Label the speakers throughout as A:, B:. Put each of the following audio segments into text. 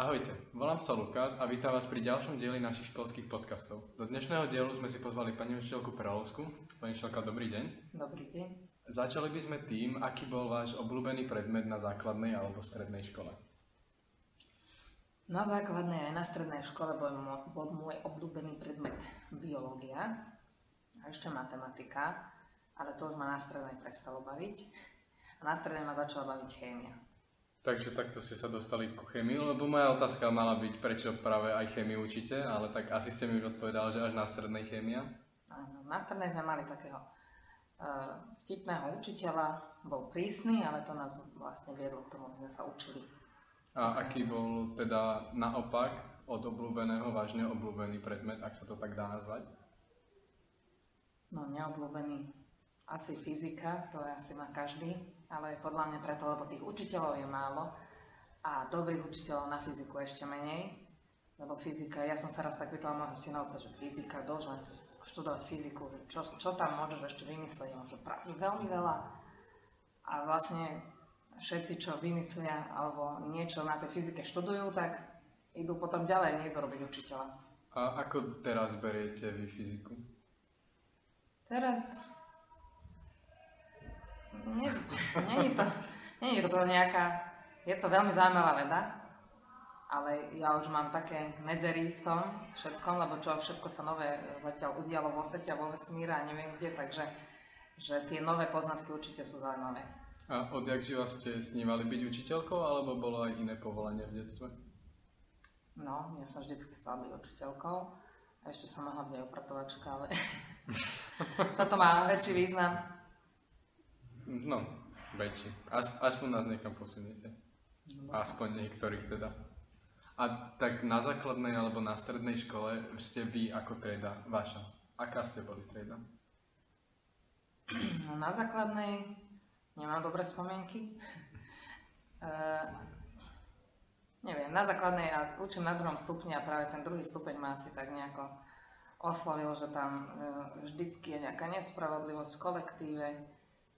A: Ahojte, volám sa Lukáš a vítam vás pri ďalšom dieli našich školských podcastov. Do dnešného dielu sme si pozvali pani učiteľku Perolovsku. Pani učiteľka, dobrý deň.
B: Dobrý deň.
A: Začali by sme tým, aký bol váš obľúbený predmet na základnej alebo strednej škole.
B: Na základnej aj na strednej škole bol, môj, bol môj obľúbený predmet biológia a ešte matematika, ale to už ma na strednej prestalo baviť. A na strednej ma začala baviť chémia.
A: Takže takto ste sa dostali ku chemii, lebo moja otázka mala byť, prečo práve aj chemiu učíte, ale tak asi ste mi odpovedali, že až na strednej chémia.
B: Áno, na strednej sme mali takého uh, vtipného učiteľa, bol prísny, ale to nás vlastne viedlo k tomu, že sme sa učili.
A: A aký bol teda naopak od obľúbeného vážne obľúbený predmet, ak sa to tak dá nazvať?
B: No neobľúbený asi fyzika, to je asi má každý, ale podľa mňa preto, lebo tých učiteľov je málo a dobrých učiteľov na fyziku ešte menej, lebo fyzika, ja som sa raz tak pýtala môjho synovca, že fyzika, dož, chce študovať fyziku, čo, čo tam môžeš ešte vymyslieť, on že, že veľmi veľa. A vlastne všetci, čo vymyslia alebo niečo na tej fyzike študujú, tak idú potom ďalej, nie robiť učiteľa.
A: A ako teraz beriete vy fyziku?
B: Teraz nie, nie, je to, nie je to nejaká, je to veľmi zaujímavá veda, ale ja už mám také medzery v tom všetkom, lebo čo všetko sa nové zatiaľ udialo vo svete a vo vesmíre a neviem kde, takže že tie nové poznatky určite sú zaujímavé.
A: A odjak živa ste snívali byť učiteľkou, alebo bolo aj iné povolanie v detstve?
B: No, ja som vždy chcela byť učiteľkou. A ešte som mohla byť upratovačka, ale toto má väčší význam.
A: No, väčší. As, aspoň nás niekam posuniete. No. Aspoň niektorých teda. A tak na základnej alebo na strednej škole ste vy ako trieda vaša. Aká ste boli trieda?
B: No, na základnej nemám dobré spomienky. Uh, neviem, na základnej ja učím na druhom stupni a práve ten druhý stupeň ma asi tak nejako oslovil, že tam uh, vždycky je nejaká nespravodlivosť v kolektíve,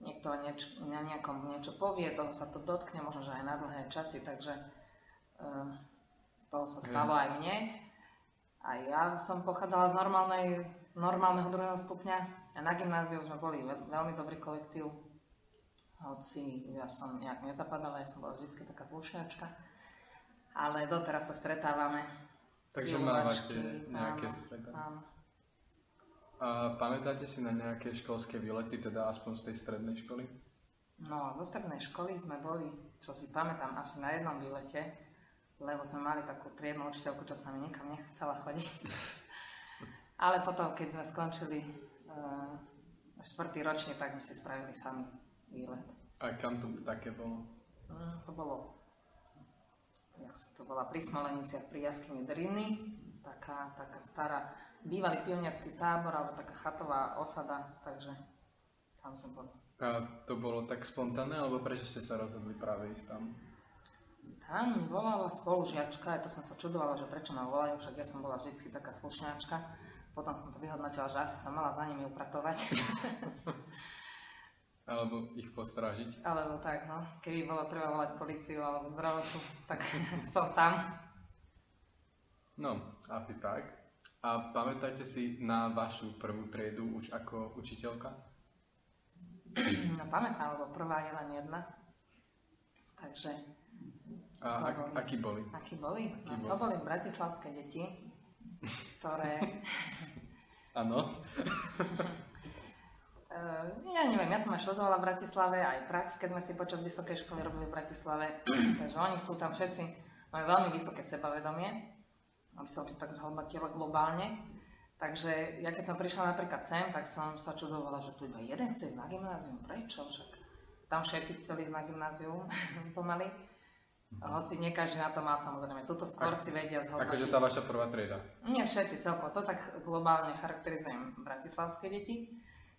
B: niekto nieč, na nejakom niečo povie, toho sa to dotkne, možno, že aj na dlhé časy, takže uh, toho sa stalo aj mne. A ja som pochádzala z normálnej, normálneho druhého stupňa a na gymnáziu sme boli veľmi dobrý kolektív, hoci ja som nejak nezapadala, ja som bola vždy taká slušňačka, ale doteraz sa stretávame.
A: Takže mávate nejaké stretávanie? A pamätáte si na nejaké školské výlety, teda aspoň z tej strednej školy?
B: No, zo strednej školy sme boli, čo si pamätám, asi na jednom výlete, lebo sme mali takú triednu učiteľku, čo s nami nikam nechcela chodiť. Ale potom, keď sme skončili uh, štvrtý ročne, tak sme si spravili sami výlet.
A: A kam to také bolo?
B: Mm, to bolo, jak sa to bola, pri Smoleniciach, pri jaskyni Driny, taká, taká stará bývalý pionierský tábor alebo taká chatová osada, takže tam som bol.
A: A to bolo tak spontánne, alebo prečo ste sa rozhodli práve ísť tam?
B: Tam mi volala spolužiačka, ja to som sa čudovala, že prečo ma volajú, však ja som bola vždycky taká slušňačka. Potom som to vyhodnotila, že asi som mala za nimi upratovať.
A: alebo ich postrážiť.
B: Alebo tak, no. Keby bolo treba volať policiu alebo zdravotnú, tak som tam.
A: No, asi tak. A pamätáte si na vašu prvú triedu už ako učiteľka?
B: No pamätám, lebo prvá je len jedna. Takže...
A: A ak, boli. akí boli?
B: Akí boli? Aký no, boli? to boli bratislavské deti, ktoré...
A: Áno.
B: Eh, ja neviem, ja som aj študovala v Bratislave, aj prax, keď sme si počas vysokej školy robili v Bratislave. Takže oni sú tam všetci, majú veľmi vysoké sebavedomie aby sa to tak zhodnotilo globálne. Takže ja keď som prišla napríklad sem, tak som sa čudovala, že tu iba jeden chce ísť na gymnázium. Prečo? Však tam všetci chceli ísť na gymnázium pomaly. Hoci nie každý na to má samozrejme. Tuto skôr si vedia zhodnotiť.
A: Akože tá vaša prvá trieda?
B: Nie všetci celkovo. To tak globálne charakterizujem bratislavské deti.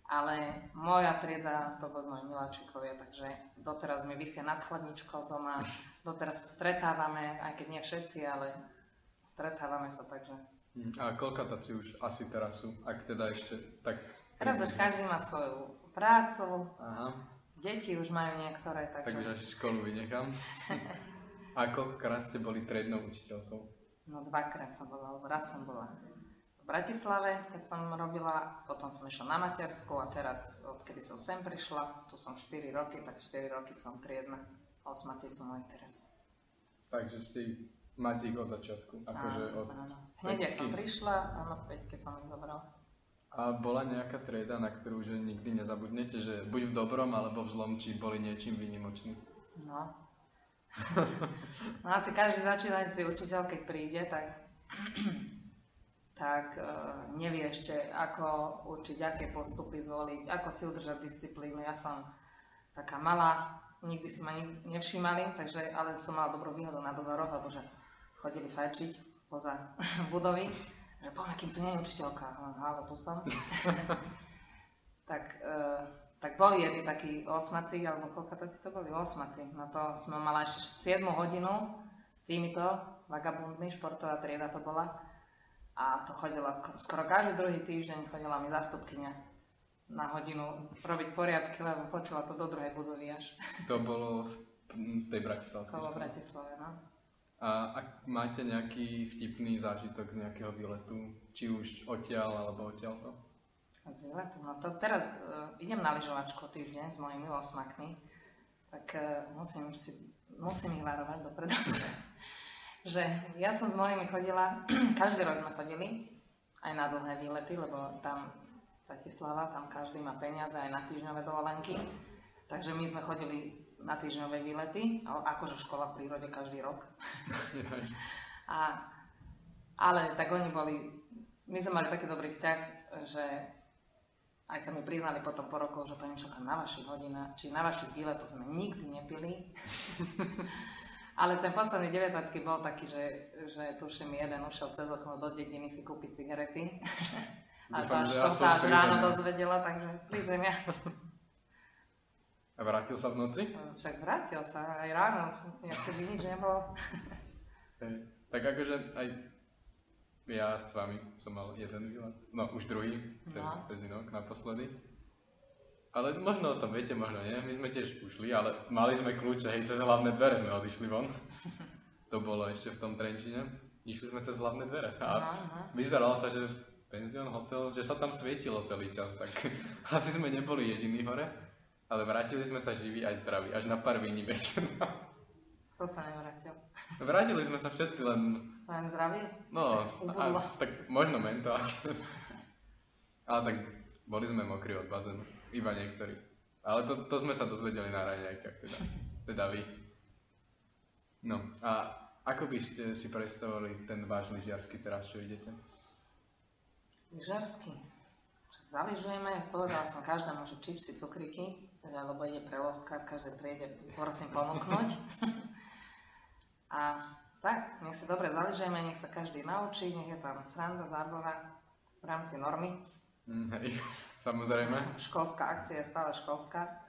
B: Ale moja trieda, to boli moji miláčikovia, takže doteraz mi vysia nad chladničkou doma, doteraz stretávame, aj keď nie všetci, ale stretávame sa, takže...
A: Hm, a taci už asi teraz sú, ak teda ešte tak...
B: Teraz už každý má svoju prácu, Aha. deti už majú niektoré, takže...
A: Takže až školu vynechám. A koľkokrát ste boli triednou učiteľkou?
B: No dvakrát som bola, alebo raz som bola v Bratislave, keď som robila, potom som išla na matersku a teraz, odkedy som sem prišla, tu som 4 roky, tak 4 roky som triedna. Osmaci sú moji teraz.
A: Takže ste máte ich od začiatku? Akože od...
B: áno. Hneď, som prišla, áno, v peťke som ich zobrala.
A: A bola nejaká trieda, na ktorú že nikdy nezabudnete, že buď v dobrom alebo v zlom, či boli niečím výnimoční?
B: No. no asi každý začínajúci učiteľ, keď príde, tak, tak uh, nevie ešte, ako učiť, aké postupy zvoliť, ako si udržať disciplínu. Ja som taká malá, nikdy si ma nevšímali, takže, ale som mala dobrú výhodu na dozoroch, lebo že chodili fajčiť poza budovy že poďme, kým tu nie je učiteľka. Halo, tu som. tak, uh, tak boli jedni takí osmaci, alebo koľko to boli osmaci. No to sme mala ešte 7 hodinu s týmito vagabundmi, športová trieda to bola. A to chodila, skoro každý druhý týždeň chodila mi zastupkynia na hodinu robiť poriadky, lebo počula to do druhej budovy až.
A: To bolo v tej Bratislave.
B: To bolo v Bratislave, no.
A: A ak máte nejaký vtipný zážitok z nejakého výletu, či už odtiaľ alebo odtiaľ to?
B: Z výletu? No to teraz uh, idem na lyžovačku týždeň s mojimi osmakmi, tak uh, musím, si, musím ich varovať dopredu. že ja som s mojimi chodila, každý rok sme chodili, aj na dlhé výlety, lebo tam Bratislava, tam každý má peniaze aj na týždňové dovolenky. Takže my sme chodili na týždňové výlety, ale akože škola v prírode každý rok. a, ale tak oni boli, my sme mali taký dobrý vzťah, že aj sa mi priznali potom po rokoch, že pani Čoka, na vašich hodinách, či na vašich výletoch sme nikdy nepili. ale ten posledný deviatacký bol taký, že, že tuším, jeden ušiel cez okno do dediny si kúpiť cigarety. A to až som sa až ráno dozvedela, takže z prízemia.
A: A vrátil sa v noci?
B: Však vrátil sa, aj ráno, ako by nič nebolo.
A: Hey. Tak akože aj ja s vami som mal jeden výlet, no už druhý, ten no. predinok naposledy. Ale možno o tom viete, možno nie. My sme tiež ušli, ale mali sme kľúče, hej, cez hlavné dvere sme odišli von. to bolo ešte v tom Trenčine. Išli sme cez hlavné dvere. A no, no. vyzeralo sa, že penzión, hotel, že sa tam svietilo celý čas, tak asi sme neboli jediní hore. Ale vrátili sme sa živí aj zdraví, až na pár výnimek.
B: Kto sa nevrátil?
A: Vrátili sme sa všetci, len...
B: Len zdravie?
A: No, a, tak možno mentál. Ale tak boli sme mokrí od bazénu, iba niektorí. Ale to, to sme sa dozvedeli na raňajkách, teda, teda vy. No a ako by ste si predstavovali ten váš lyžiarsky teraz, čo idete?
B: Lyžiarsky? Zaližujeme, povedala som každému, že čipsy, cukriky, lebo ide prelovská v každej triede, prosím ponúknuť. a tak, nech sa dobre zaližujeme, nech sa každý naučí, nech je tam sranda, zábava v rámci normy.
A: Mm, hej, samozrejme.
B: Školská akcia je stále školská.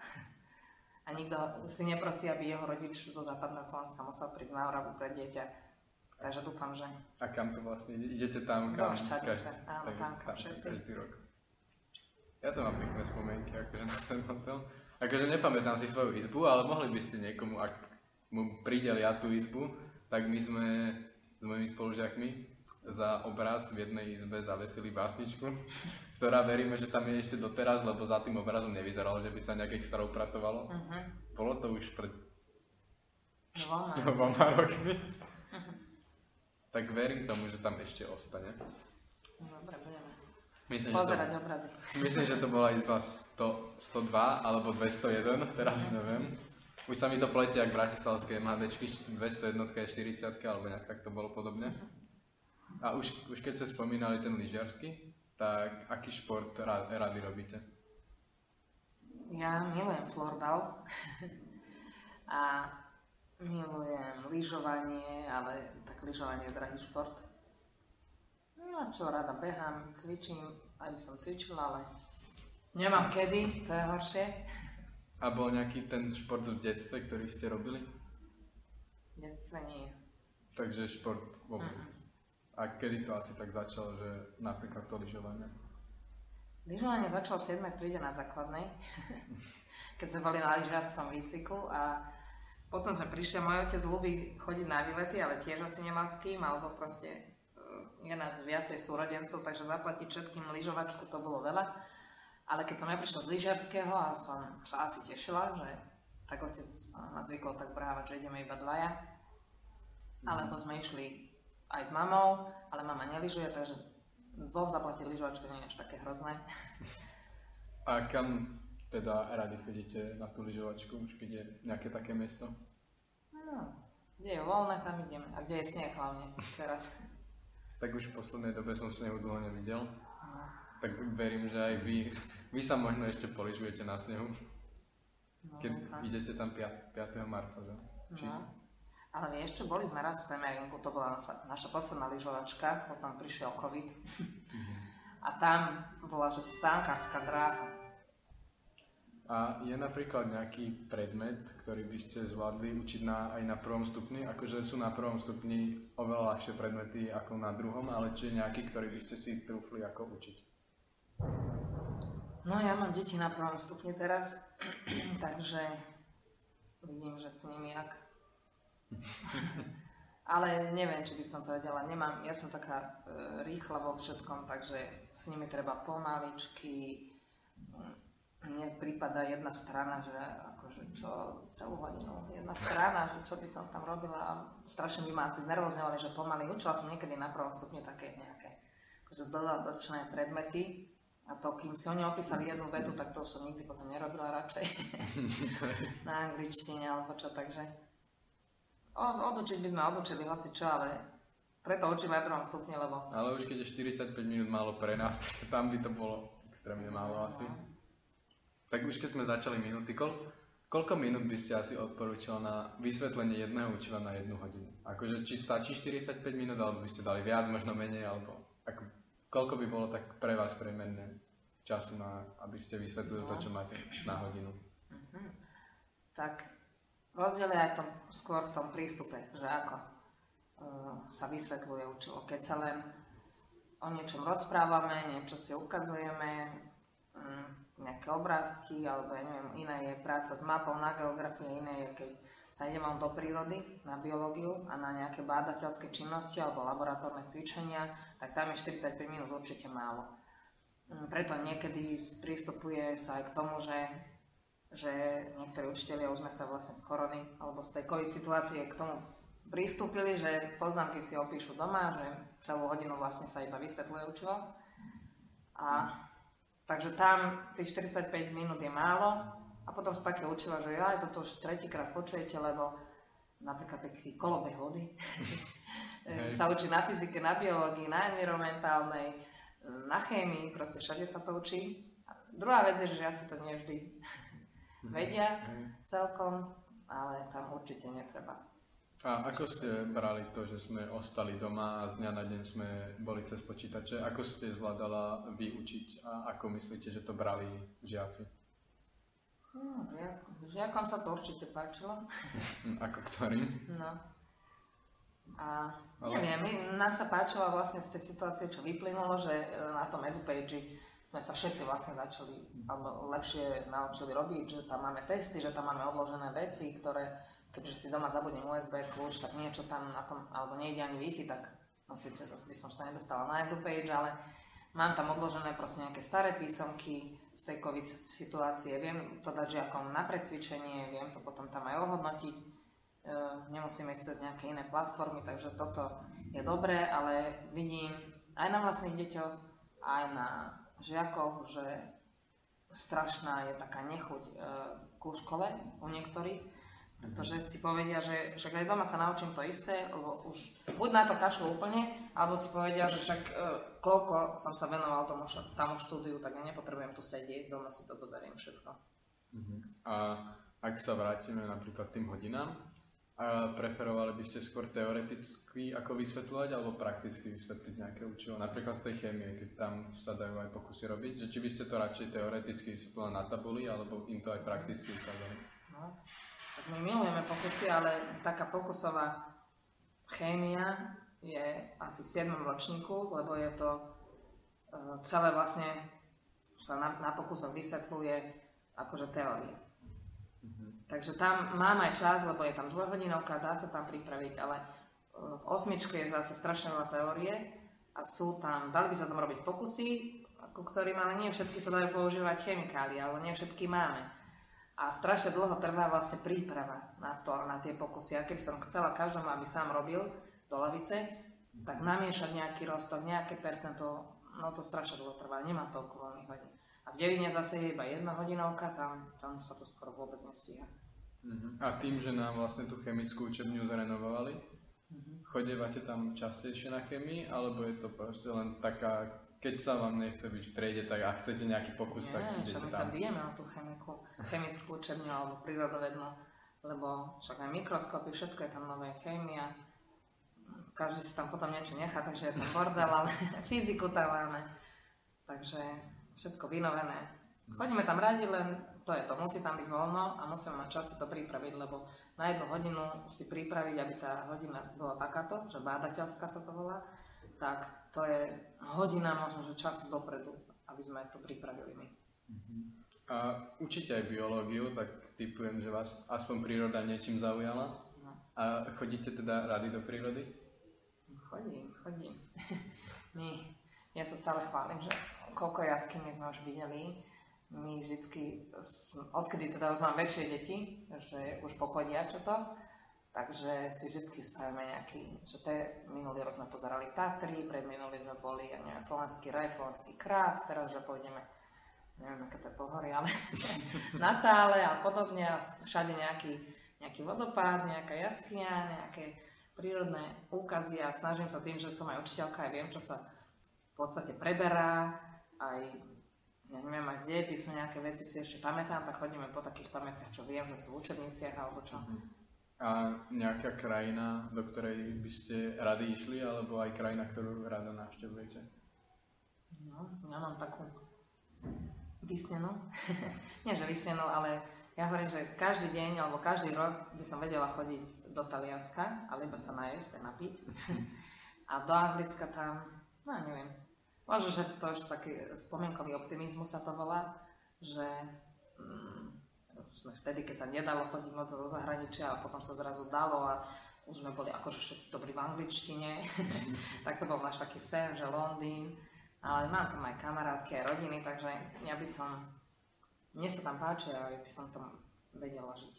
B: A nikto si neprosí, aby jeho rodič zo západného Slovenska musel prísť na Oravu pre dieťa. Takže dúfam, že...
A: A kam to vlastne idete tam? Kam,
B: Do Šťadnice, áno, tam, kam všetci. Každý rok.
A: Ja to mám pekné spomienky akože na ten hotel. Akože nepamätám si svoju izbu, ale mohli by ste niekomu, ak mu pridelia tú izbu, tak my sme s mojimi spolužiakmi za obraz v jednej izbe zavesili básničku, ktorá veríme, že tam je ešte doteraz, lebo za tým obrazom nevyzeralo, že by sa nejak extra upratovalo. Uh-huh. Bolo to už pred
B: dvoma,
A: dvoma rokmi. Uh-huh. Tak verím tomu, že tam ešte ostane.
B: Dobre,
A: Myslím,
B: pozerať to, obrazy.
A: Myslím, že to bola izba 100, 102 alebo 201, teraz neviem. Už sa mi to pletie, ak bratislavské MHDčky, 201 je 40 alebo nejak tak to bolo podobne. A už, už keď ste spomínali ten lyžiarsky, tak aký šport rád, rady robíte?
B: Ja milujem florbal a milujem lyžovanie, ale tak lyžovanie je drahý šport. No čo, rada behám, cvičím, aj by som cvičila, ale nemám kedy, to je horšie.
A: A bol nejaký ten šport v detstve, ktorý ste robili?
B: V detstve nie.
A: Takže šport vôbec. Mm. A kedy to asi tak začalo, že napríklad to lyžovanie?
B: Lyžovanie začalo v 7. triede na základnej, keď sme boli na lyžiarskom výciku a potom sme prišli môj otec ľúbi chodiť na výlety, ale tiež asi nemal s kým, alebo proste je nás viacej súrodencov, takže zaplatiť všetkým lyžovačku to bolo veľa. Ale keď som ja prišla z lyžiarského a som sa asi tešila, že tak otec ma zvykol tak brávať, že ideme iba dvaja. Alebo sme išli aj s mamou, ale mama neližuje, takže dvom zaplatiť lyžovačku nie je až také hrozné.
A: A kam teda rady chodíte na tú lyžovačku, už keď je nejaké také miesto?
B: No, kde je voľné, tam ideme. A kde je sneh hlavne teraz.
A: Tak už v poslednej dobe som snehu dlho nevidel.
B: No.
A: Tak verím, že aj vy, vy sa možno ešte poližujete na snehu.
B: No,
A: Keď
B: dúfam.
A: idete tam 5. 5. marca, že? Či...
B: No. Ale vieš čo, boli sme raz v Semeringu, to bola naša, naša posledná lyžovačka, potom prišiel COVID. A tam bola, že sánkárska dráha.
A: A je napríklad nejaký predmet, ktorý by ste zvládli učiť na, aj na prvom stupni? Akože sú na prvom stupni oveľa ľahšie predmety ako na druhom, ale či je nejaký, ktorý by ste si trúfli ako učiť?
B: No ja mám deti na prvom stupni teraz, takže vidím, že s nimi jak. Ale neviem, či by som to vedela. Nemám, ja som taká e, rýchla vo všetkom, takže s nimi treba pomaličky. Mne prípada jedna strana, že akože čo celú hodinu, jedna strana, že čo by som tam robila a strašne by ma asi znervozňovali, že pomaly. Učila som niekedy na prvom stupni také nejaké akože dodatočné predmety, a to, kým si oni opísali jednu vetu, tak to som nikdy potom nerobila radšej. na angličtine alebo čo, takže... Odučiť by sme odučili hoci čo, ale preto učím v druhom stupni, lebo...
A: Ale už keď je 45 minút málo pre nás, tak tam by to bolo extrémne málo asi. Tak už keď sme začali minúty, koľ, koľko minút by ste asi odporúčala na vysvetlenie jedného učiva na jednu hodinu? Akože či stačí 45 minút, alebo by ste dali viac, možno menej, alebo ako, koľko by bolo tak pre vás premenné času, na, aby ste vysvetlili to, čo máte na hodinu?
B: Mhm. Tak rozdiel je aj v tom, skôr v tom prístupe, že ako uh, sa vysvetľuje učivo. Keď sa len o niečom rozprávame, niečo si ukazujeme, nejaké obrázky, alebo ja neviem, iné je práca s mapou na geografii, iné je, keď sa ideme do prírody, na biológiu a na nejaké bádateľské činnosti alebo laboratórne cvičenia, tak tam je 45 minút určite málo. Mm, Preto niekedy pristupuje sa aj k tomu, že, že niektorí učitelia, už sme sa vlastne z korony alebo z tej COVID situácie k tomu pristúpili, že poznámky si opíšu doma, že celú hodinu vlastne sa iba vysvetľuje učivo. A takže tam tých 45 minút je málo a potom sú také učiva, že aj toto už tretíkrát počujete, lebo napríklad taký kolobeh vody sa učí na fyzike, na biológii, na environmentálnej, na chémii, proste všade sa to učí. A druhá vec je, že žiaci to nie vždy vedia
A: Hej.
B: celkom, ale tam určite netreba.
A: A ako ste brali to, že sme ostali doma a z dňa na deň sme boli cez počítače? Ako ste zvládala vyučiť a ako myslíte, že to brali žiaci?
B: No, žiak- žiakom sa to určite páčilo.
A: Hm, Ako ktorým?
B: No. A
A: Ale-
B: neviem, my, nám sa páčilo vlastne z tej situácie, čo vyplynulo, že e, na tom EduPage sme sa všetci vlastne začali, alebo lepšie naučili robiť, že tam máme testy, že tam máme odložené veci, ktoré, keďže si doma zabudnem USB kľúč, tak niečo tam na tom, alebo nejde ani Wi-Fi, tak no síce by som sa nedostala na EduPage, ale mám tam odložené proste nejaké staré písomky z tej COVID situácie, viem to dať žiakom na precvičenie, viem to potom tam aj ohodnotiť, E, nemusíme ísť cez nejaké iné platformy, takže toto je dobré, ale vidím aj na vlastných deťoch, aj na žiakoch, že strašná je taká nechuť e, ku škole u niektorých, pretože si povedia, že však aj doma sa naučím to isté, lebo už buď na to kašľú úplne, alebo si povedia, že však e, koľko som sa venoval tomu š- samú štúdiu, tak ja nepotrebujem tu sedieť, doma si to doberiem všetko.
A: A ak sa vrátime napríklad tým hodinám, a preferovali by ste skôr teoreticky ako vysvetľovať alebo prakticky vysvetliť nejaké učivo? Napríklad z tej chémie, keď tam sa dajú aj pokusy robiť, že či by ste to radšej teoreticky vysvetlili na tabuli alebo im to aj prakticky ukázali?
B: No, my milujeme pokusy, ale taká pokusová chémia je asi v 7. ročníku, lebo je to e, celé vlastne sa na, na pokusoch vysvetľuje akože teória.
A: Mhm.
B: Takže tam mám aj čas, lebo je tam dvojhodinovka, dá sa tam pripraviť, ale e, v osmičke je zase strašne veľa teórie a sú tam, dali by sa tam robiť pokusy, ku ktorým ale nie všetky sa dajú používať chemikálie, alebo nie všetky máme. A strašne dlho trvá vlastne príprava na, to, na tie pokusy. A keby som chcela každému, aby sám robil do lavice, tak namiešať nejaký rostok, nejaké percento, no to strašne dlho trvá, nemá toľko voľných hodín. A v Devine zase je iba jedna hodinovka, tam, tam sa to skoro vôbec nestíha.
A: Uh-huh. A tým, že nám vlastne tú chemickú učebňu zrenovovali, uh-huh. chodevate tam častejšie na chemii, alebo je to proste len taká, keď sa vám nechce byť v triede, tak ak chcete nejaký pokus,
B: Nie,
A: tak
B: idete
A: tam.
B: my sa bijeme o tú chemiku, chemickú učebňu alebo prírodovednú, lebo však aj mikroskopy, všetko je tam nové, chémia, každý si tam potom niečo nechá, takže je tam bordel, ale fyziku tam máme, takže všetko vynovené. Chodíme tam radi, len to je to, musí tam byť voľno a musíme mať čas si to pripraviť, lebo na jednu hodinu si pripraviť, aby tá hodina bola takáto, že bádateľská sa to volá, tak to je hodina možno, že času dopredu, aby sme to pripravili my.
A: A učíte aj biológiu, tak typujem, že vás aspoň príroda niečím zaujala.
B: No.
A: A chodíte teda rady do prírody?
B: Chodím, chodím. My, ja sa stále chválim, že koľko jaskyní sme už videli. My vždycky, odkedy teda už mám väčšie deti, že už pochodia čo to, takže si vždycky spravíme nejaký, že to je, minulý rok sme pozerali Tatry, pred minulý sme boli, ja neviem, Slovenský raj, Slovenský krás, teraz že pôjdeme, neviem, aké to je pohory, ale Natále a podobne a všade nejaký, nejaký vodopád, nejaká jaskyňa, nejaké prírodné úkazy a snažím sa tým, že som aj učiteľka, aj viem, čo sa v podstate preberá, aj ja neviem, aj z dejepisu nejaké veci si ešte pamätám, tak chodíme po takých pamätkách, čo viem, že sú v učebniciach alebo čo.
A: A nejaká krajina, do ktorej by ste radi išli, alebo aj krajina, ktorú rada navštevujete?
B: No, ja mám takú vysnenú. Nie, že vysnenú, ale ja hovorím, že každý deň alebo každý rok by som vedela chodiť do Talianska, ale iba sa najesť a napiť. a do Anglicka tam, no neviem, Možno, že to už taký spomienkový optimizmus sa to volá, že mm, sme vtedy, keď sa nedalo chodiť moc do zahraničia a potom sa zrazu dalo a už sme boli akože všetci dobrí v angličtine, tak to bol náš taký sen, že Londýn, ale mám tam aj kamarátky, aj rodiny, takže ja by som, mne sa tam páči a ja by som tam vedela žiť.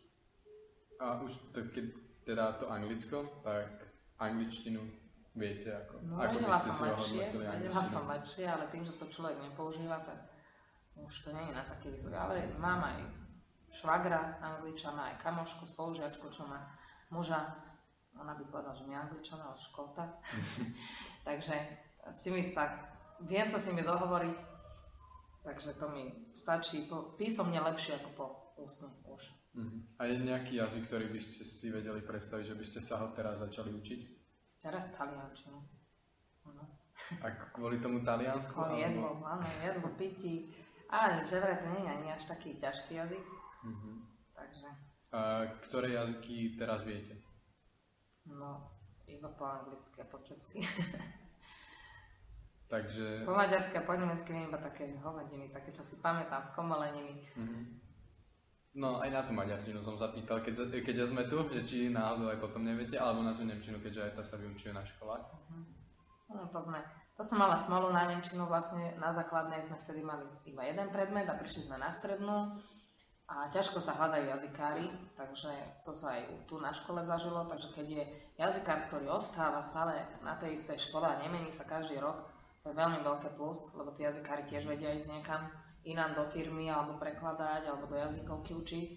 A: A už to, keď teda to anglicko, tak angličtinu Viete ako?
B: No,
A: ako
B: vedela som lepšie, vedela som lepšie, ale tým, že to človek nepoužíva, tak už to nie je na také vysoké. Ale mám aj švagra angličana, aj kamošku, spolužiačku, čo má muža. Ona by povedala, že nie angličana, ale škóta. Takže si mi sa, viem sa s nimi dohovoriť, takže to mi stačí po, písomne lepšie ako po ústne už.
A: Mhm. A je nejaký jazyk, ktorý by ste si vedeli predstaviť, že by ste sa ho teraz začali učiť?
B: Teraz taliančinu. Áno.
A: A kvôli tomu Taliansku?
B: Kvôli jedlo, áno, jedlo, pití. Ale že vraj to nie je ani až taký ťažký jazyk.
A: Mhm.
B: Takže,
A: A ktoré jazyky teraz viete?
B: no, iba po anglicky a po česky.
A: Takže...
B: po maďarsky a po nemecky viem iba také hovadiny, také, čo si pamätám z komoleniny.
A: Mhm. No aj na tú maďarčinu som zapýtal, keď, keďže sme tu, že či náhodou aj potom neviete, alebo na tú nemčinu, keďže aj tá sa vyučuje na školách.
B: No, to, sme, to som mala smolu na Nemčinu, vlastne na základnej sme vtedy mali iba jeden predmet a prišli sme na strednú a ťažko sa hľadajú jazykári, takže to sa aj tu na škole zažilo, takže keď je jazykár, ktorý ostáva stále na tej istej škole a nemení sa každý rok, to je veľmi veľké plus, lebo tí jazykári tiež vedia ísť niekam inám do firmy alebo prekladať alebo do jazykovky učiť.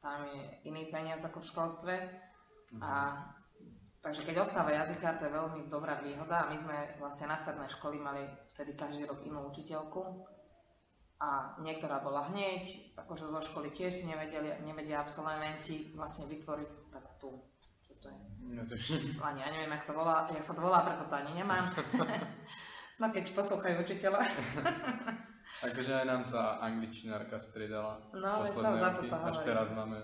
B: Tam je iný peniaz ako v školstve. A Takže keď ostáva jazykár, to je veľmi dobrá výhoda a my sme vlastne na strednej školy mali vtedy každý rok inú učiteľku a niektorá bola hneď, akože zo školy tiež si nevedeli, nevedia absolventi vlastne vytvoriť takú tú, čo to je,
A: No to
B: ani ja neviem, jak, to volá, jak sa to volá, preto to ani nemám. no keď poslúchajú učiteľa.
A: Akože aj nám sa angličtinárka striedala
B: No, to
A: posledné roky,
B: toto
A: až teraz máme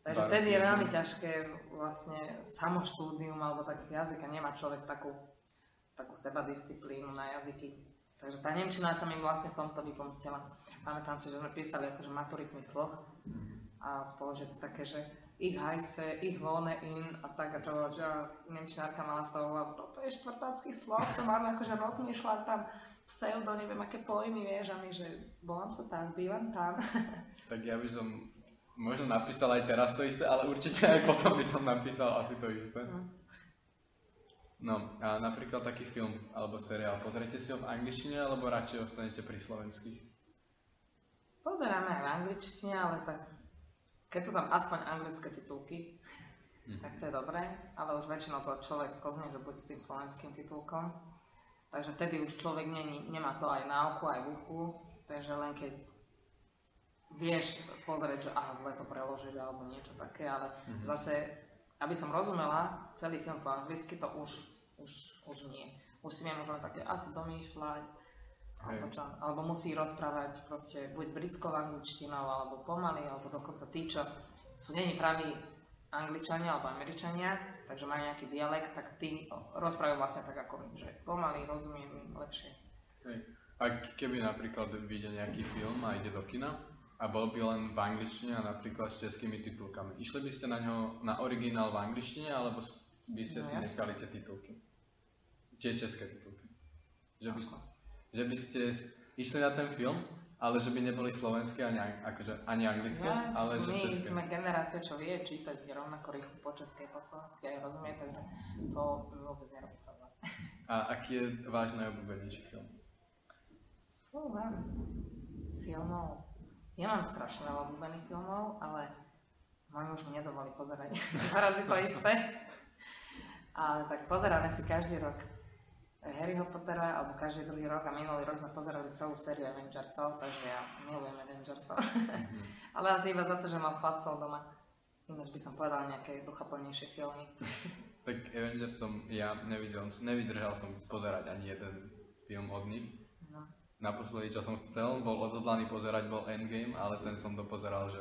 B: Takže vtedy je veľmi ťažké vlastne samoštúdium alebo taký jazyk a nemá človek takú, takú sebadisciplínu na jazyky. Takže tá Nemčina sa mi vlastne v tomto vypomstila. Pamätám si, že sme písali akože maturitný sloh a spoložiaci také, že ich hajse, ich voľné in a tak a to bolo, že Nemčinárka mala z toho toto je štvrtácky slov, to máme akože rozmýšľať tam pseudo, neviem aké pojmy, vieš, a my, že volám sa tam, bývam tam.
A: Tak ja by som možno napísal aj teraz to isté, ale určite aj potom by som napísal asi to isté.
B: Hm.
A: No a napríklad taký film alebo seriál, pozriete si ho v angličtine alebo radšej ostanete pri slovenských?
B: Pozeráme aj v angličtine, ale tak keď sú tam aspoň anglické titulky,
A: Mhm.
B: tak to je dobré, ale už väčšinou to človek sklzne, že bude tým slovenským titulkom. Takže vtedy už človek nie, nemá to aj na oku, aj v uchu, takže len keď vieš pozrieť, že aha, zle to preložiť alebo niečo také, ale
A: Mhm.
B: zase, aby som rozumela celý film po anglicky, to už, už, už nie. Už si viem už len také asi domýšľať, alebo, čo, alebo musí rozprávať proste buď britskou angličtinou, alebo pomaly, alebo dokonca tí, čo sú není praví angličania alebo američania, takže majú nejaký dialekt, tak tí rozprávajú vlastne tak ako my, že pomaly, rozumiem lepšie.
A: Hej. A keby napríklad vyjde nejaký film a ide do kina a bol by len v angličtine a napríklad s českými titulkami, išli by ste na ňo na originál v angličtine alebo by ste
B: No
A: si
B: jasne.
A: nechali tie titulky? Tie české titulky. Že by, že by ste išli na ten film, ale že by neboli slovenské ani, akože, ani anglické,
B: Ja,
A: ale že
B: my
A: české.
B: sme generácia, čo vie čítať rovnako rýchlo po českej, po slovensky aj rozumie, takže to vôbec nerobí problém.
A: A aký je váš najobľúbenejší film?
B: Fú, mám filmov. Ja mám strašne veľa obľúbených filmov, ale môj muž mi nedovolí pozerať dva razy to isté. Ale tak pozeráme si každý rok Harryho Pottera, alebo každý druhý rok a minulý rok sme pozerali celú sériu Avengersov, takže ja milujem Avengersov. ale asi iba za to, že mám chlapcov doma. Ináč by som povedala nejaké duchaplnejšie filmy.
A: Tak Avengers som ja nevidel, nevydržal som pozerať ani jeden film od nich. Naposledy, čo som chcel, bol odhodlaný pozerať, bol Endgame, ale ten som dopozeral, že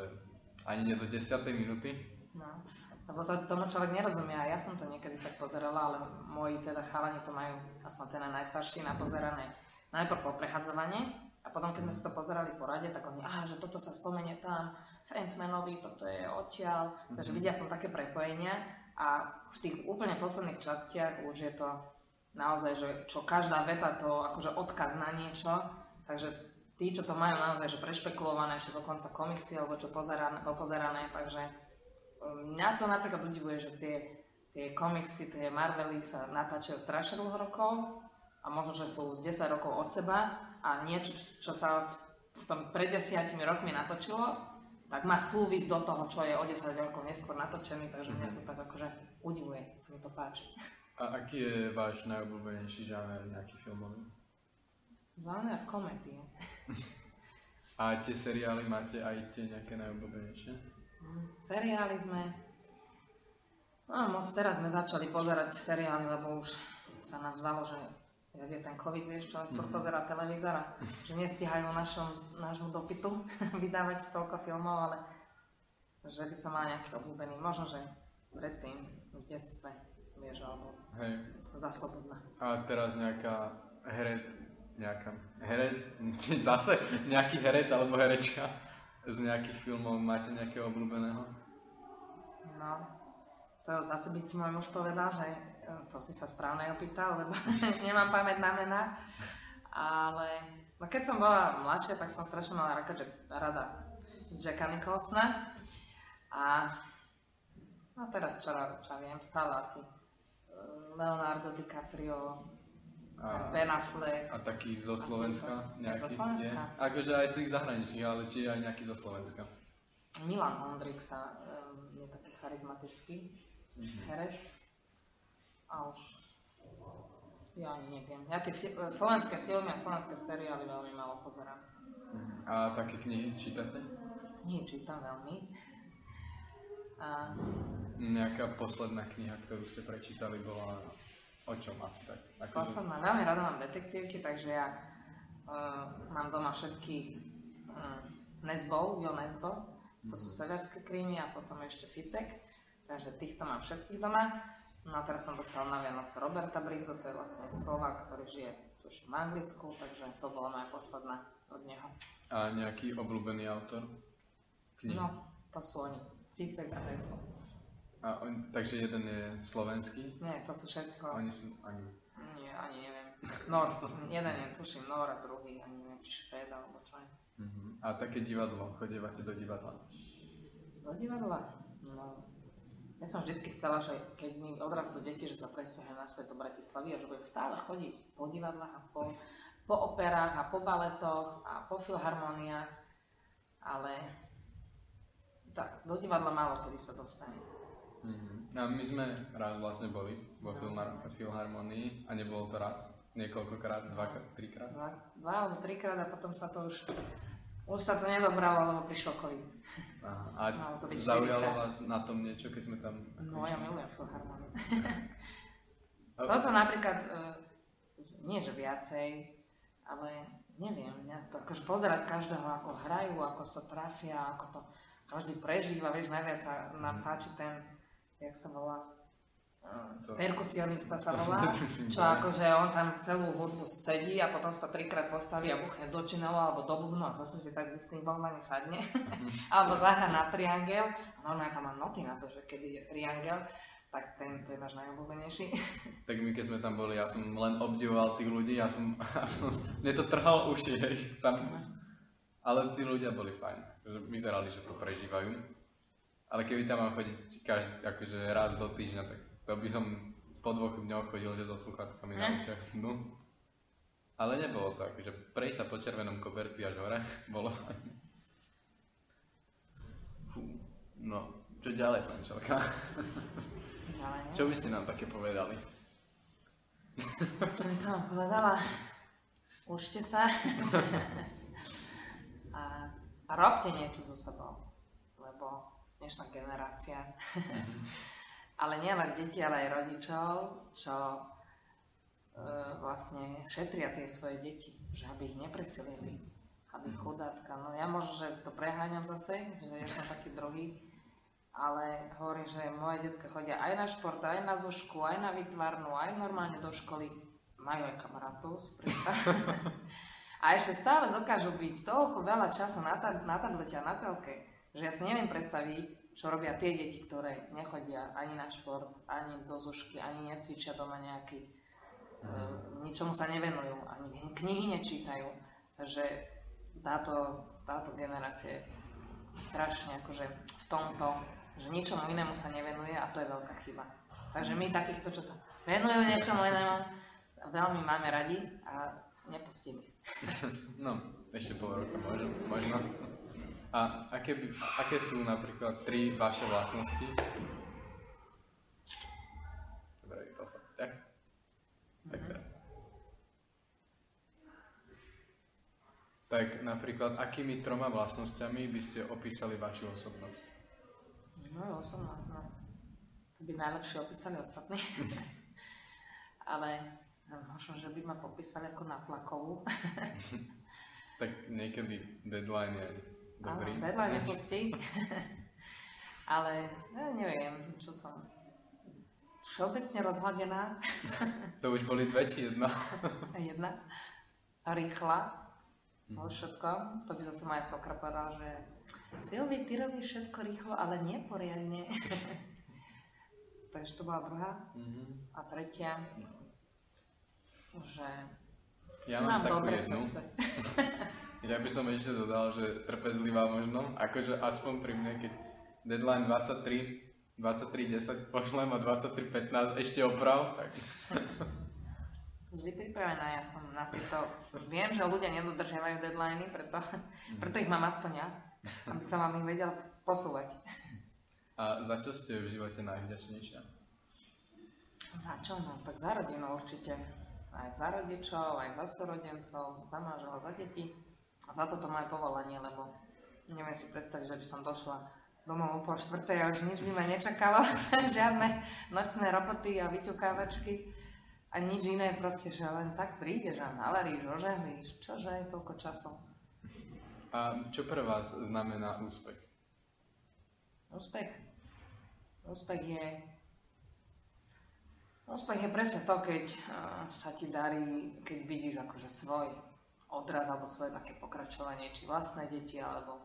A: ani nie do 10. minúty.
B: No, lebo to, tomu človek nerozumie a ja som to niekedy tak pozerala, ale moji teda chalani to majú, aspoň ten najstarší, napozerané najprv po prehadzovanie a potom keď sme si to pozerali po rade, tak oni, aha, že toto sa spomenie tam, v Ant-Manovi, toto je odtiaľ, takže vidia v tom také prepojenia a v tých úplne posledných častiach už je to naozaj, že čo každá veta to akože odkaz na niečo, takže tí, čo to majú naozaj že prešpekulované, ešte dokonca komiksy alebo čo pozerané, popozerané, takže um, mňa to napríklad udivuje, že tie, tie komiksy, tie Marvely sa natáčajú strašne dlho rokov a možno, že sú 10 rokov od seba a niečo, čo sa v tom pred desiatimi rokmi natočilo, tak má súvis do toho, čo je o 10 rokov neskôr natočený, takže mňa to tak akože udivuje, sa mi to páči.
A: A aký je váš najobľúbenejší žáner nejaký filmový?
B: Žáner komédie.
A: A tie seriály máte aj tie nejaké najobľúbenejšie?
B: Mm, Seriály sme... No, moc teraz sme začali pozerať seriály, lebo už sa nám zdalo, že jak je ten COVID, vieš, človek mm-hmm. pozera televízor a že nestíhajú našom, nášmu dopytu vydávať toľko filmov, ale že by som mala nejaký obľúbený, možno, že predtým v detstve, vieš, alebo
A: Hej.
B: za slobodná.
A: A teraz nejaká herec, nejaká herec, zase nejaký herec alebo herečka z nejakých filmov máte nejakého obľúbeného?
B: No, to zase by ti môj muž povedal, že e, to si sa správne opýtal, lebo nemám pamäť na mená. Ale no keď som bola mladšia, tak som strašne mala raka, že, rada Jacka Nicholsona. A no teraz čo, čo viem, stále asi Leonardo DiCaprio,
A: A,
B: Ben Affleck.
A: a taký zo Slovenska?
B: Zo
A: Nejaký,
B: Slovenska?
A: Je? Akože aj z tých zahraničných, ale či aj nejaký zo Slovenska?
B: Milan Ondrik sa um, je taký charizmatický herec. A už ja ani neviem. Ja tie fi- slovenské filmy a slovenské seriály veľmi málo pozerám.
A: A také knihy čítate?
B: Nie čítam veľmi. A
A: Nejaká posledná kniha, ktorú ste prečítali, bola o čom asi tak? Akože-
B: posledná, veľmi rada mám detektívky, takže ja uh, mám doma všetkých um, Nesbov, Jo Nesbo, to sú severské krímy a potom ešte Ficek, takže týchto mám všetkých doma. No a teraz som dostal na Vianoce Roberta Bridzo, to je vlastne Slovák, ktorý žije tuším v Anglicku, takže to bola moja posledná od neho.
A: A nejaký obľúbený autor? Knihy?
B: No, To sú oni. Ficek a baseball.
A: A on, takže jeden je slovenský?
B: Nie, to sú všetko.
A: Oni sú ani...
B: Nie, ani neviem. Nors, jeden je tuším Nor a druhý, ani neviem, či Švéd alebo čo je.
A: Mhm. A také divadlo, chodievate do divadla?
B: Do divadla? No. Ja som vždy chcela, že keď mi odrastú deti, že sa presťahujem naspäť do Bratislavy a že budem stále chodiť po divadlách a po, po operách a po baletoch a po filharmoniách, ale tak, do divadla málo kedy sa dostane.
A: Mhm. A my sme raz vlastne boli vo filmar- filharmonii a nebolo to raz. Niekoľkokrát, dvakrát, trikrát.
B: Dva, dva alebo trikrát a potom sa to už, už sa to nedobralo, lebo prišiel COVID.
A: Aha. A
B: to
A: zaujalo vás na tom niečo, keď sme tam...
B: No ja milujem filharmoniu. Toto napríklad, uh, nie že viacej, ale neviem, mňa to akože pozerať každého, ako hrajú, ako sa trafia, ako to každý prežíva, vieš, najviac sa nám páči ten, jak sa volá,
A: To-
B: perkusionista sa volá, čo
A: je.
B: akože on tam celú hudbu sedí a potom sa trikrát postaví a buchne do činela alebo do bubnu a zase si tak distingovaný sadne. alebo zahra na triangel. A normálne tam mám noty na to, že keď je triangel, tak ten to je náš najobľúbenejší.
A: Tak my keď sme tam boli, ja som len obdivoval tých ľudí, ja som, ja som mne to trhal uši, hej, tam. Ale tí ľudia boli fajn, vyzerali, že to prežívajú. Ale keby tam mám chodiť každý, akože raz do týždňa, tak to by som po dvoch dňoch chodil, že so sluchatkami na
B: Ne?
A: ušiach. No. Ale nebolo to, akože prejsť sa po červenom koberci až hore, bolo. Fú, no, čo ďalej, pani Šelka?
B: Ale nie.
A: Čo by ste nám také povedali?
B: Čo by som vám povedala? Učte sa. a, robte niečo so sebou. Lebo dnešná generácia, ale nielen deti, ale aj rodičov, čo e, vlastne šetria tie svoje deti, že aby ich nepresilili, aby chudátka. No ja možno, že to preháňam zase, že ja som taký druhý, ale hovorím, že moje decka chodia aj na šport, aj na zušku, aj na vytvarnú, aj normálne do školy. Majú aj kamarátov, si. A ešte stále dokážu byť toľko veľa času na, tab- na tablete a na telke, že ja si neviem predstaviť, čo robia tie deti, ktoré nechodia ani na šport, ani do zušky, ani necvičia doma nejaký, e, ničomu sa nevenujú, ani knihy nečítajú. Takže táto, táto generácia je strašne akože v tomto, že ničomu inému sa nevenuje a to je veľká chyba. Takže my takýchto, čo sa venujú niečomu inému, veľmi máme radi a nepustím ich.
A: No, ešte pol roka možno. možno. A aké, aké sú napríklad tri vaše vlastnosti? Dobre, vypal sa. Tak? Tak teda. Tak napríklad, akými troma vlastnosťami by ste opísali vašu osobnosť?
B: No jo, som no, no. To by najlepšie opísali ostatní. Ale no, možno, že by ma popísali ako natlakovú.
A: Tak niekedy deadline je dobrý.
B: Áno, deadline nepustí. Ale ja neviem, čo som všeobecne rozhladená.
A: To už boli dve či jedna?
B: Jedna. Rýchla. vo všetkom. To by zase moja sokra povedala, že Silvi, ty robíš všetko rýchlo, ale neporiadne. Takže to bola druhá.
A: Mhm.
B: A tretia, že
A: Ja
B: mám
A: mám takú jednu.
B: srdce.
A: Ja by som ešte dodal, že trpezlivá možno, akože aspoň pri mne, keď deadline 23, 23.10 pošlem a 23.15 ešte oprav, tak
B: Vždy pripravená, ja som na tieto... Viem, že ľudia nedodržiavajú deadliny, preto, preto ich mám aspoň ja, aby som vám ich vedel posúvať.
A: A za čo ste v živote najvďačnejšia?
B: Za čo? No, tak za rodinu určite. Aj za rodičov, aj za súrodencov, za manžela, za deti. A za toto moje povolanie, lebo neviem si predstaviť, že by som došla domov o pol štvrtej a už nič by ma nečakalo. Žiadne nočné roboty a vyťukávačky. A nič iné proste, že len tak prídeš a navaríš, ožehlíš. Čože je toľko času?
A: A čo pre vás znamená úspech?
B: Úspech. Úspech je... Úspech je presne to, keď uh, sa ti darí, keď vidíš akože svoj odraz alebo svoje také pokračovanie, či vlastné deti, alebo,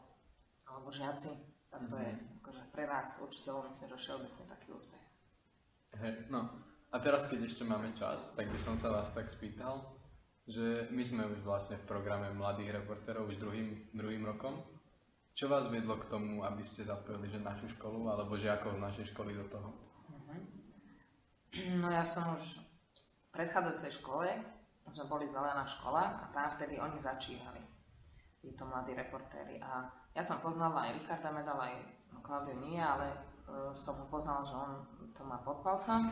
B: alebo žiaci tak to je akože pre nás učiteľov myslím, že všeobecne taký úspech.
A: Hej, no. A teraz, keď ešte máme čas, tak by som sa vás tak spýtal, že my sme už vlastne v programe Mladých reportérov už druhým, druhým rokom. Čo vás viedlo k tomu, aby ste zapojili že našu školu, alebo žiakov z našej školy do toho?
B: No ja som už v predchádzajúcej škole, sme boli zelená škola a tam vtedy oni začínali, títo mladí reportéri. A ja som poznala aj Richarda Medala, aj Klaudiu nie, ale uh, som ho poznala, že on to má pod palcom.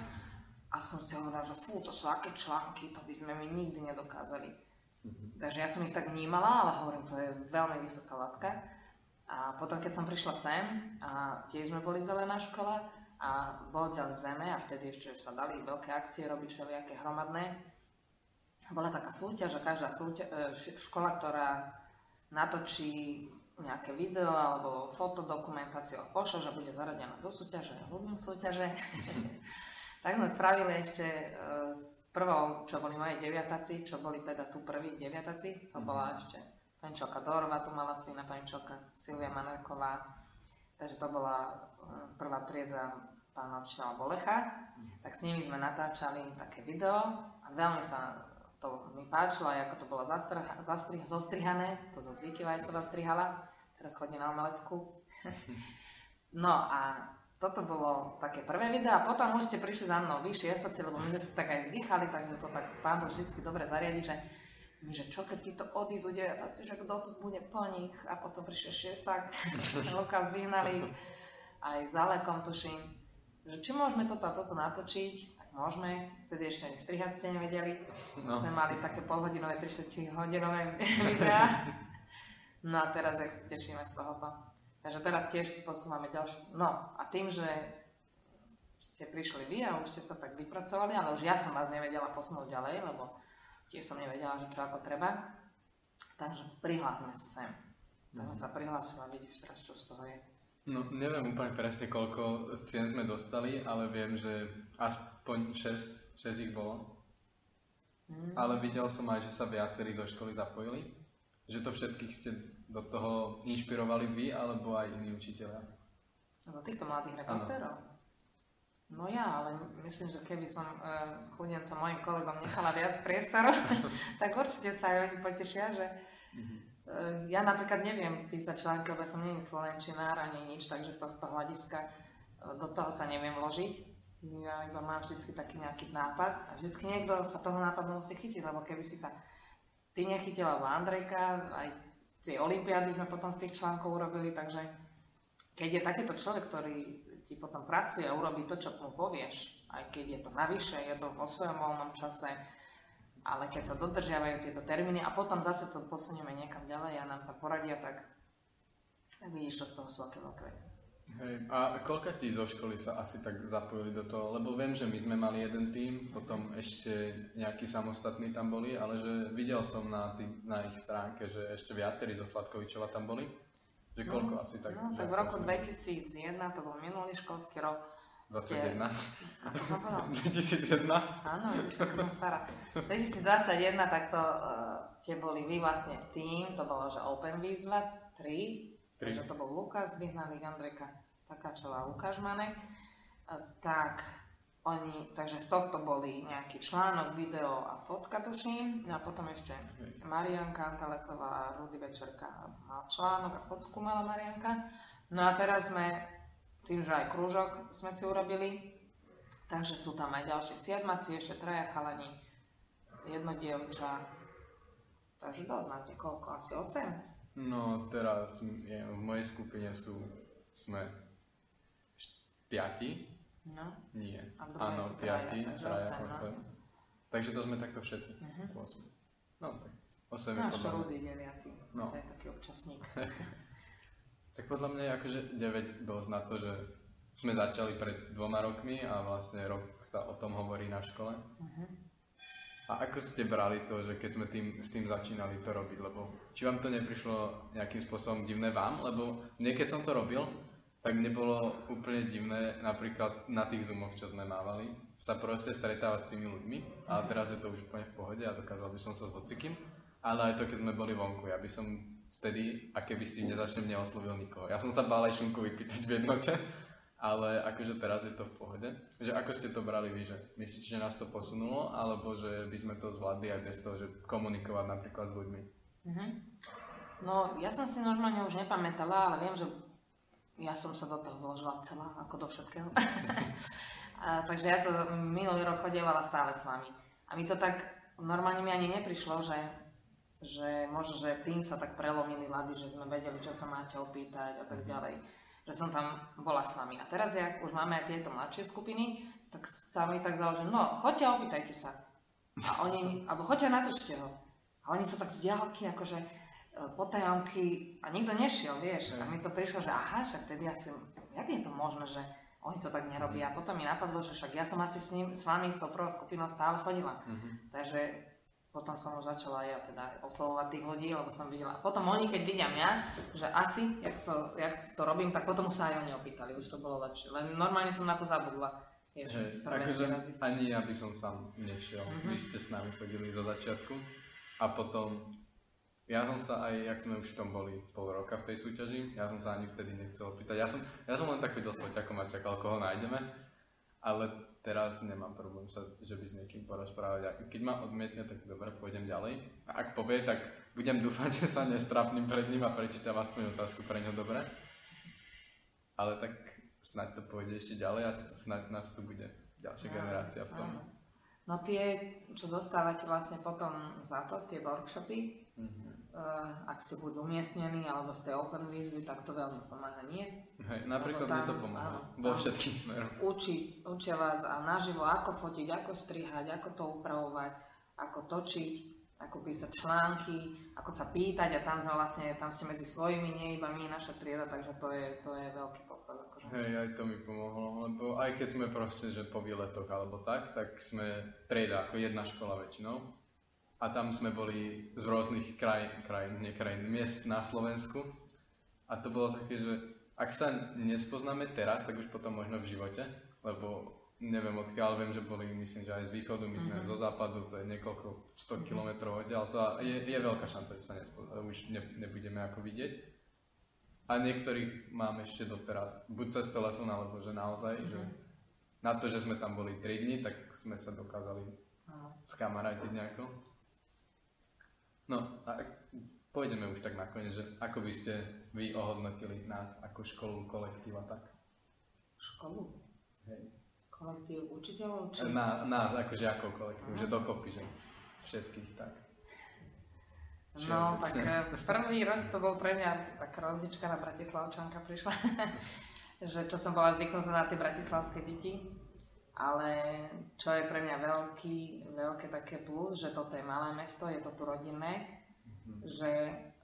B: A som si hovorila, že fú, to sú aké články, to by sme my nikdy nedokázali. Mm-hmm. Takže ja som ich tak vnímala, ale hovorím, to je veľmi vysoká latka. A potom, keď som prišla sem, a tiež sme boli zelená škola, a bol ďalej zeme a vtedy ešte sa dali veľké akcie robiť všelijaké hromadné. Bola taká súťaž a každá súťaž, e, škola, ktorá natočí nejaké video alebo fotodokumentáciu o Pošo, že bude zaradená do súťaže. Ľubím súťaže. tak sme spravili ešte uh, s prvou, čo boli moje deviataci, čo boli teda tu prví deviataci, to mm-hmm. bola ešte pani Čelka Dorova, tu mala syna pani Čelka Silvia Maneková, takže to bola uh, prvá trieda pána učiteľa Bolecha, tak s nimi sme natáčali také video a veľmi sa to mi páčilo, aj ako to bolo zastrha, zastrih, zostrihané, to zase Vicky Vajsová strihala, teraz chodí na umeleckú. no a toto bolo také prvé video a potom už ste prišli za mnou. Vy šiestaci, lebo my sme sa tak aj vzdychali, takže to tak pán Boh vždy dobre zariadi, že my, že čo keď títo odídu deviatáci, že kto tu bude po nich? A potom prišiel šiestak, Lukas vyhnali aj za lekom tuším, že či môžeme toto a toto natočiť, tak môžeme, vtedy ešte ani strihať ste nevedeli, no. sme mali také polhodinové, 3 hodinové videá, no a teraz, jak sa tešíme z tohoto. Takže teraz tiež si posúvame ďalšiu. No a tým, že ste prišli vy a už ste sa tak vypracovali, ale už ja som vás nevedela posunúť ďalej, lebo tiež som nevedela, že čo ako treba. Takže prihlásme sa sem. Takže sa prihlásila, vidíš teraz, čo z toho je.
A: No, neviem úplne presne, koľko cien sme dostali, ale viem, že aspoň 6, 6 ich bolo. Mm. Ale videl som aj, že sa viacerí zo školy zapojili. Že to všetkých ste do toho inšpirovali vy, alebo aj iní učiteľia?
B: Do týchto mladých reportérov? No ja, ale myslím, že keby som uh, e, chudencom mojim kolegom nechala viac priestoru, tak určite sa aj oni potešia, že mm-hmm. Uh, ja napríklad neviem písať články, lebo som není slovenčinár ani nič, takže z tohto hľadiska uh, do toho sa neviem vložiť. Ja iba mám vždycky taký nejaký nápad a vždycky niekto sa toho nápadu musí chytiť, lebo keby si sa ty nechytil, alebo Andrejka, aj tie olimpiády sme potom z tých článkov urobili, takže keď je takýto človek, ktorý ti potom pracuje a urobí to, čo mu povieš, aj keď je to navyše, je to vo svojom voľnom čase, ale keď sa dodržiavajú tieto termíny a potom zase to posunieme niekam ďalej a nám tam poradia, tak, tak vidíš, čo z toho sú aké veľké veci.
A: Hej, a koľko ti zo školy sa asi tak zapojili do toho? Lebo viem, že my sme mali jeden tým, potom ešte nejakí samostatní tam boli, ale že videl som na, tý, na ich stránke, že ešte viacerí zo Sladkovičova tam boli. Že koľko no, asi tak?
B: No, tak v roku 2001, to bol minulý školský rok,
A: 21.
B: A to som povedal?
A: 2001?
B: Áno, vidíš, ako som stará. 2021, tak to uh, ste boli vy vlastne tým, to bolo, že Open výzva 3, Takže to bol Lukas Vyhnaný, Andrejka Takáčová Lukáš Manek. Tak oni, takže z tohto boli nejaký článok, video a fotka tuším. A potom ešte Marianka Antalecová a Rudy Večerka mal článok a fotku mala Marianka. No a teraz sme, tým, že aj krúžok sme si urobili, takže sú tam aj ďalšie siedmaci, ešte traja chalani, jedno dievča, takže dosť nás je koľko, asi 8?
A: No teraz je, v mojej skupine sú, sme piati.
B: No.
A: Nie.
B: Áno, piati, traja,
A: osem. Takže to sme takto všetci. Uh-huh. No tak 8
B: no, je podľa mňa. 9. No. To je taký občasník.
A: tak podľa mňa je akože 9 dosť na to, že sme začali pred dvoma rokmi a vlastne rok sa o tom hovorí na škole. Uh-huh. A ako ste brali to, že keď sme tým, s tým začínali to robiť? Lebo či vám to neprišlo nejakým spôsobom divné vám? Lebo mne keď som to robil, tak mne bolo úplne divné napríklad na tých zoomoch, čo sme mávali, sa proste stretávať s tými ľuďmi a teraz je to už úplne v pohode a dokázal by som sa s hocikým. Ale aj to, keď sme boli vonku, ja by som vtedy a keby s tým nezačnem neoslovil nikoho. Ja som sa bál aj šunku vypýtať v jednote, ale akože teraz je to v pohode. Že ako ste to brali vy, že myslíte, že nás to posunulo, alebo že by sme to zvládli aj bez toho, že komunikovať napríklad s ľuďmi?
B: Mhm. No, ja som si normálne už nepamätala, ale viem, že ja som sa do toho vložila celá, ako do všetkého. a, takže ja som minulý rok chodievala stále s vami. A mi to tak, normálne mi ani neprišlo, že, že možno, že tým sa tak prelomili lady, že sme vedeli, čo sa máte opýtať a tak ďalej že som tam bola s vami. A teraz, jak už máme aj tieto mladšie skupiny, tak sa mi tak založí, no choďte a opýtajte sa. A oni, alebo choďte a natočte ho. A oni sú tak z diálky, akože e, potajomky a nikto nešiel, vieš. A mi to prišlo, že aha, však tedy asi, jak je to možné, že oni to tak nerobia. A potom mi napadlo, že však ja som asi s, ním, s vami, s tou prvou skupinou stále chodila. Mm-hmm. Takže potom som už začala ja teda oslovovať tých ľudí, lebo som videla. Potom oni, keď vidia mňa, že asi, jak to, jak to robím, tak potom sa aj oni opýtali, už to bolo lepšie. Len normálne som na to zabudla.
A: Hej, akože ani ja by som sám nešiel. Mm-hmm. Vy ste s nami chodili zo začiatku a potom ja som sa aj, jak sme už v tom boli pol roka v tej súťaži, ja som sa ani vtedy nechcel opýtať. Ja som, ja som len tak chodil s poťakom a čakal, koho nájdeme, ale teraz nemám problém sa, že by s niekým porozprávať. A keď ma odmietne, tak dobre, pôjdem ďalej. A ak povie, tak budem dúfať, že sa nestrapním pred ním a prečítam aspoň otázku pre ňo dobre. Ale tak snaď to pôjde ešte ďalej a snaď nás tu bude ďalšia no, generácia v tom.
B: No tie, čo dostávate vlastne potom za to, tie workshopy, mm-hmm ak ste buď umiestnení alebo ste open výzvy, tak to veľmi pomáha, nie?
A: Hej, napríklad tam, mi to pomáha, vo všetkých smeroch.
B: Učí, učia vás a naživo, ako fotiť, ako strihať, ako to upravovať, ako točiť, ako písať články, ako sa pýtať a tam sme vlastne, tam ste medzi svojimi, nie iba my, naša trieda, takže to je, to je veľký poklad. Akože.
A: Hej, aj to mi pomohlo, lebo aj keď sme proste, že po výletoch alebo tak, tak sme trieda ako jedna škola väčšinou a tam sme boli z rôznych krajín, krajín, nie krajín, miest na Slovensku. A to bolo také, že ak sa nespoznáme teraz, tak už potom možno v živote, lebo neviem odkiaľ, viem, že boli, myslím, že aj z východu, my sme mm-hmm. zo západu, to je niekoľko 100 mm-hmm. kilometrov odtiaľ, to je, je veľká šanca, že sa nespoznáme, už ne, nebudeme ako vidieť. A niektorých mám ešte doteraz, buď cez telefón, alebo že naozaj, mm-hmm. že na to, že sme tam boli 3 dní, tak sme sa dokázali skamarátiť nejako. No a pôjdeme už tak nakoniec, že ako by ste vy ohodnotili nás ako školu, kolektíva tak?
B: Školu? Hej. Kolektív učiteľov? Či...
A: Na, nás ako žiakov kolektív, Aha. že dokopy, že všetkých tak.
B: No, tak eh, prvý rok to bol pre mňa tak rozlička na Bratislavčanka prišla, že čo som bola zvyknutá na tie bratislavské deti, ale čo je pre mňa veľký, veľké také plus, že toto je malé mesto, je to tu rodinné, mm-hmm. že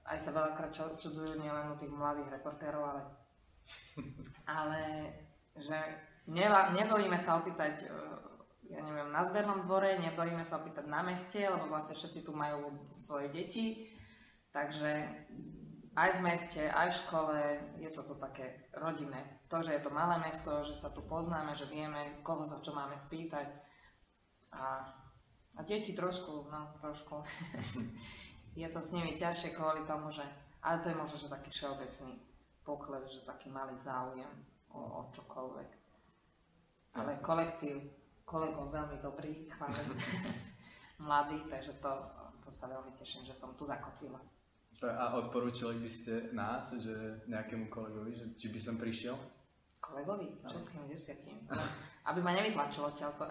B: aj sa veľakrát čudujú nielen u tých mladých reportérov, ale, ale že neba, nebojíme sa opýtať, e, ja neviem, na zbernom dvore, nebojíme sa opýtať na meste, lebo vlastne všetci tu majú svoje deti, takže aj v meste, aj v škole je toto také rodinné. To, že je to malé mesto, že sa tu poznáme, že vieme, koho za čo máme spýtať. A, a deti trošku, no trošku, je to s nimi ťažšie kvôli tomu, že, ale to je možno, že taký všeobecný poklad, že taký malý záujem o, o čokoľvek. Ale kolektív kolegov veľmi dobrý, chválim, mladý, takže to, to sa veľmi teším, že som tu zakotvila.
A: A odporúčili by ste nás, že nejakému kolegovi, že či by som prišiel?
B: Kolegovi? Všetkým desiatím. Aby ma nevytlačilo ťaľto.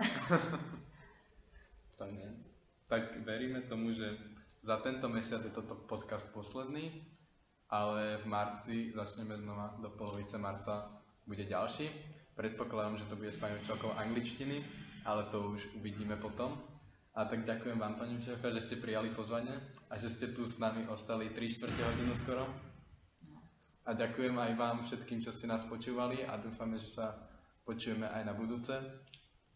A: tak nie. Tak veríme tomu, že za tento mesiac je toto podcast posledný, ale v marci začneme znova, do polovice marca bude ďalší. Predpokladám, že to bude s pani učiteľkou angličtiny, ale to už uvidíme potom. A tak ďakujem vám, pani učiteľka, že ste prijali pozvanie a že ste tu s nami ostali 3 čtvrte hodinu skoro. A ďakujem aj vám všetkým, čo ste nás počúvali a dúfame, že sa počujeme aj na budúce.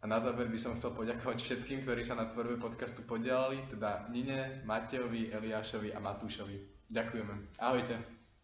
A: A na záver by som chcel poďakovať všetkým, ktorí sa na tvorbe podcastu podielali, teda Nine, Matejovi, Eliášovi a Matúšovi. Ďakujeme. Ahojte.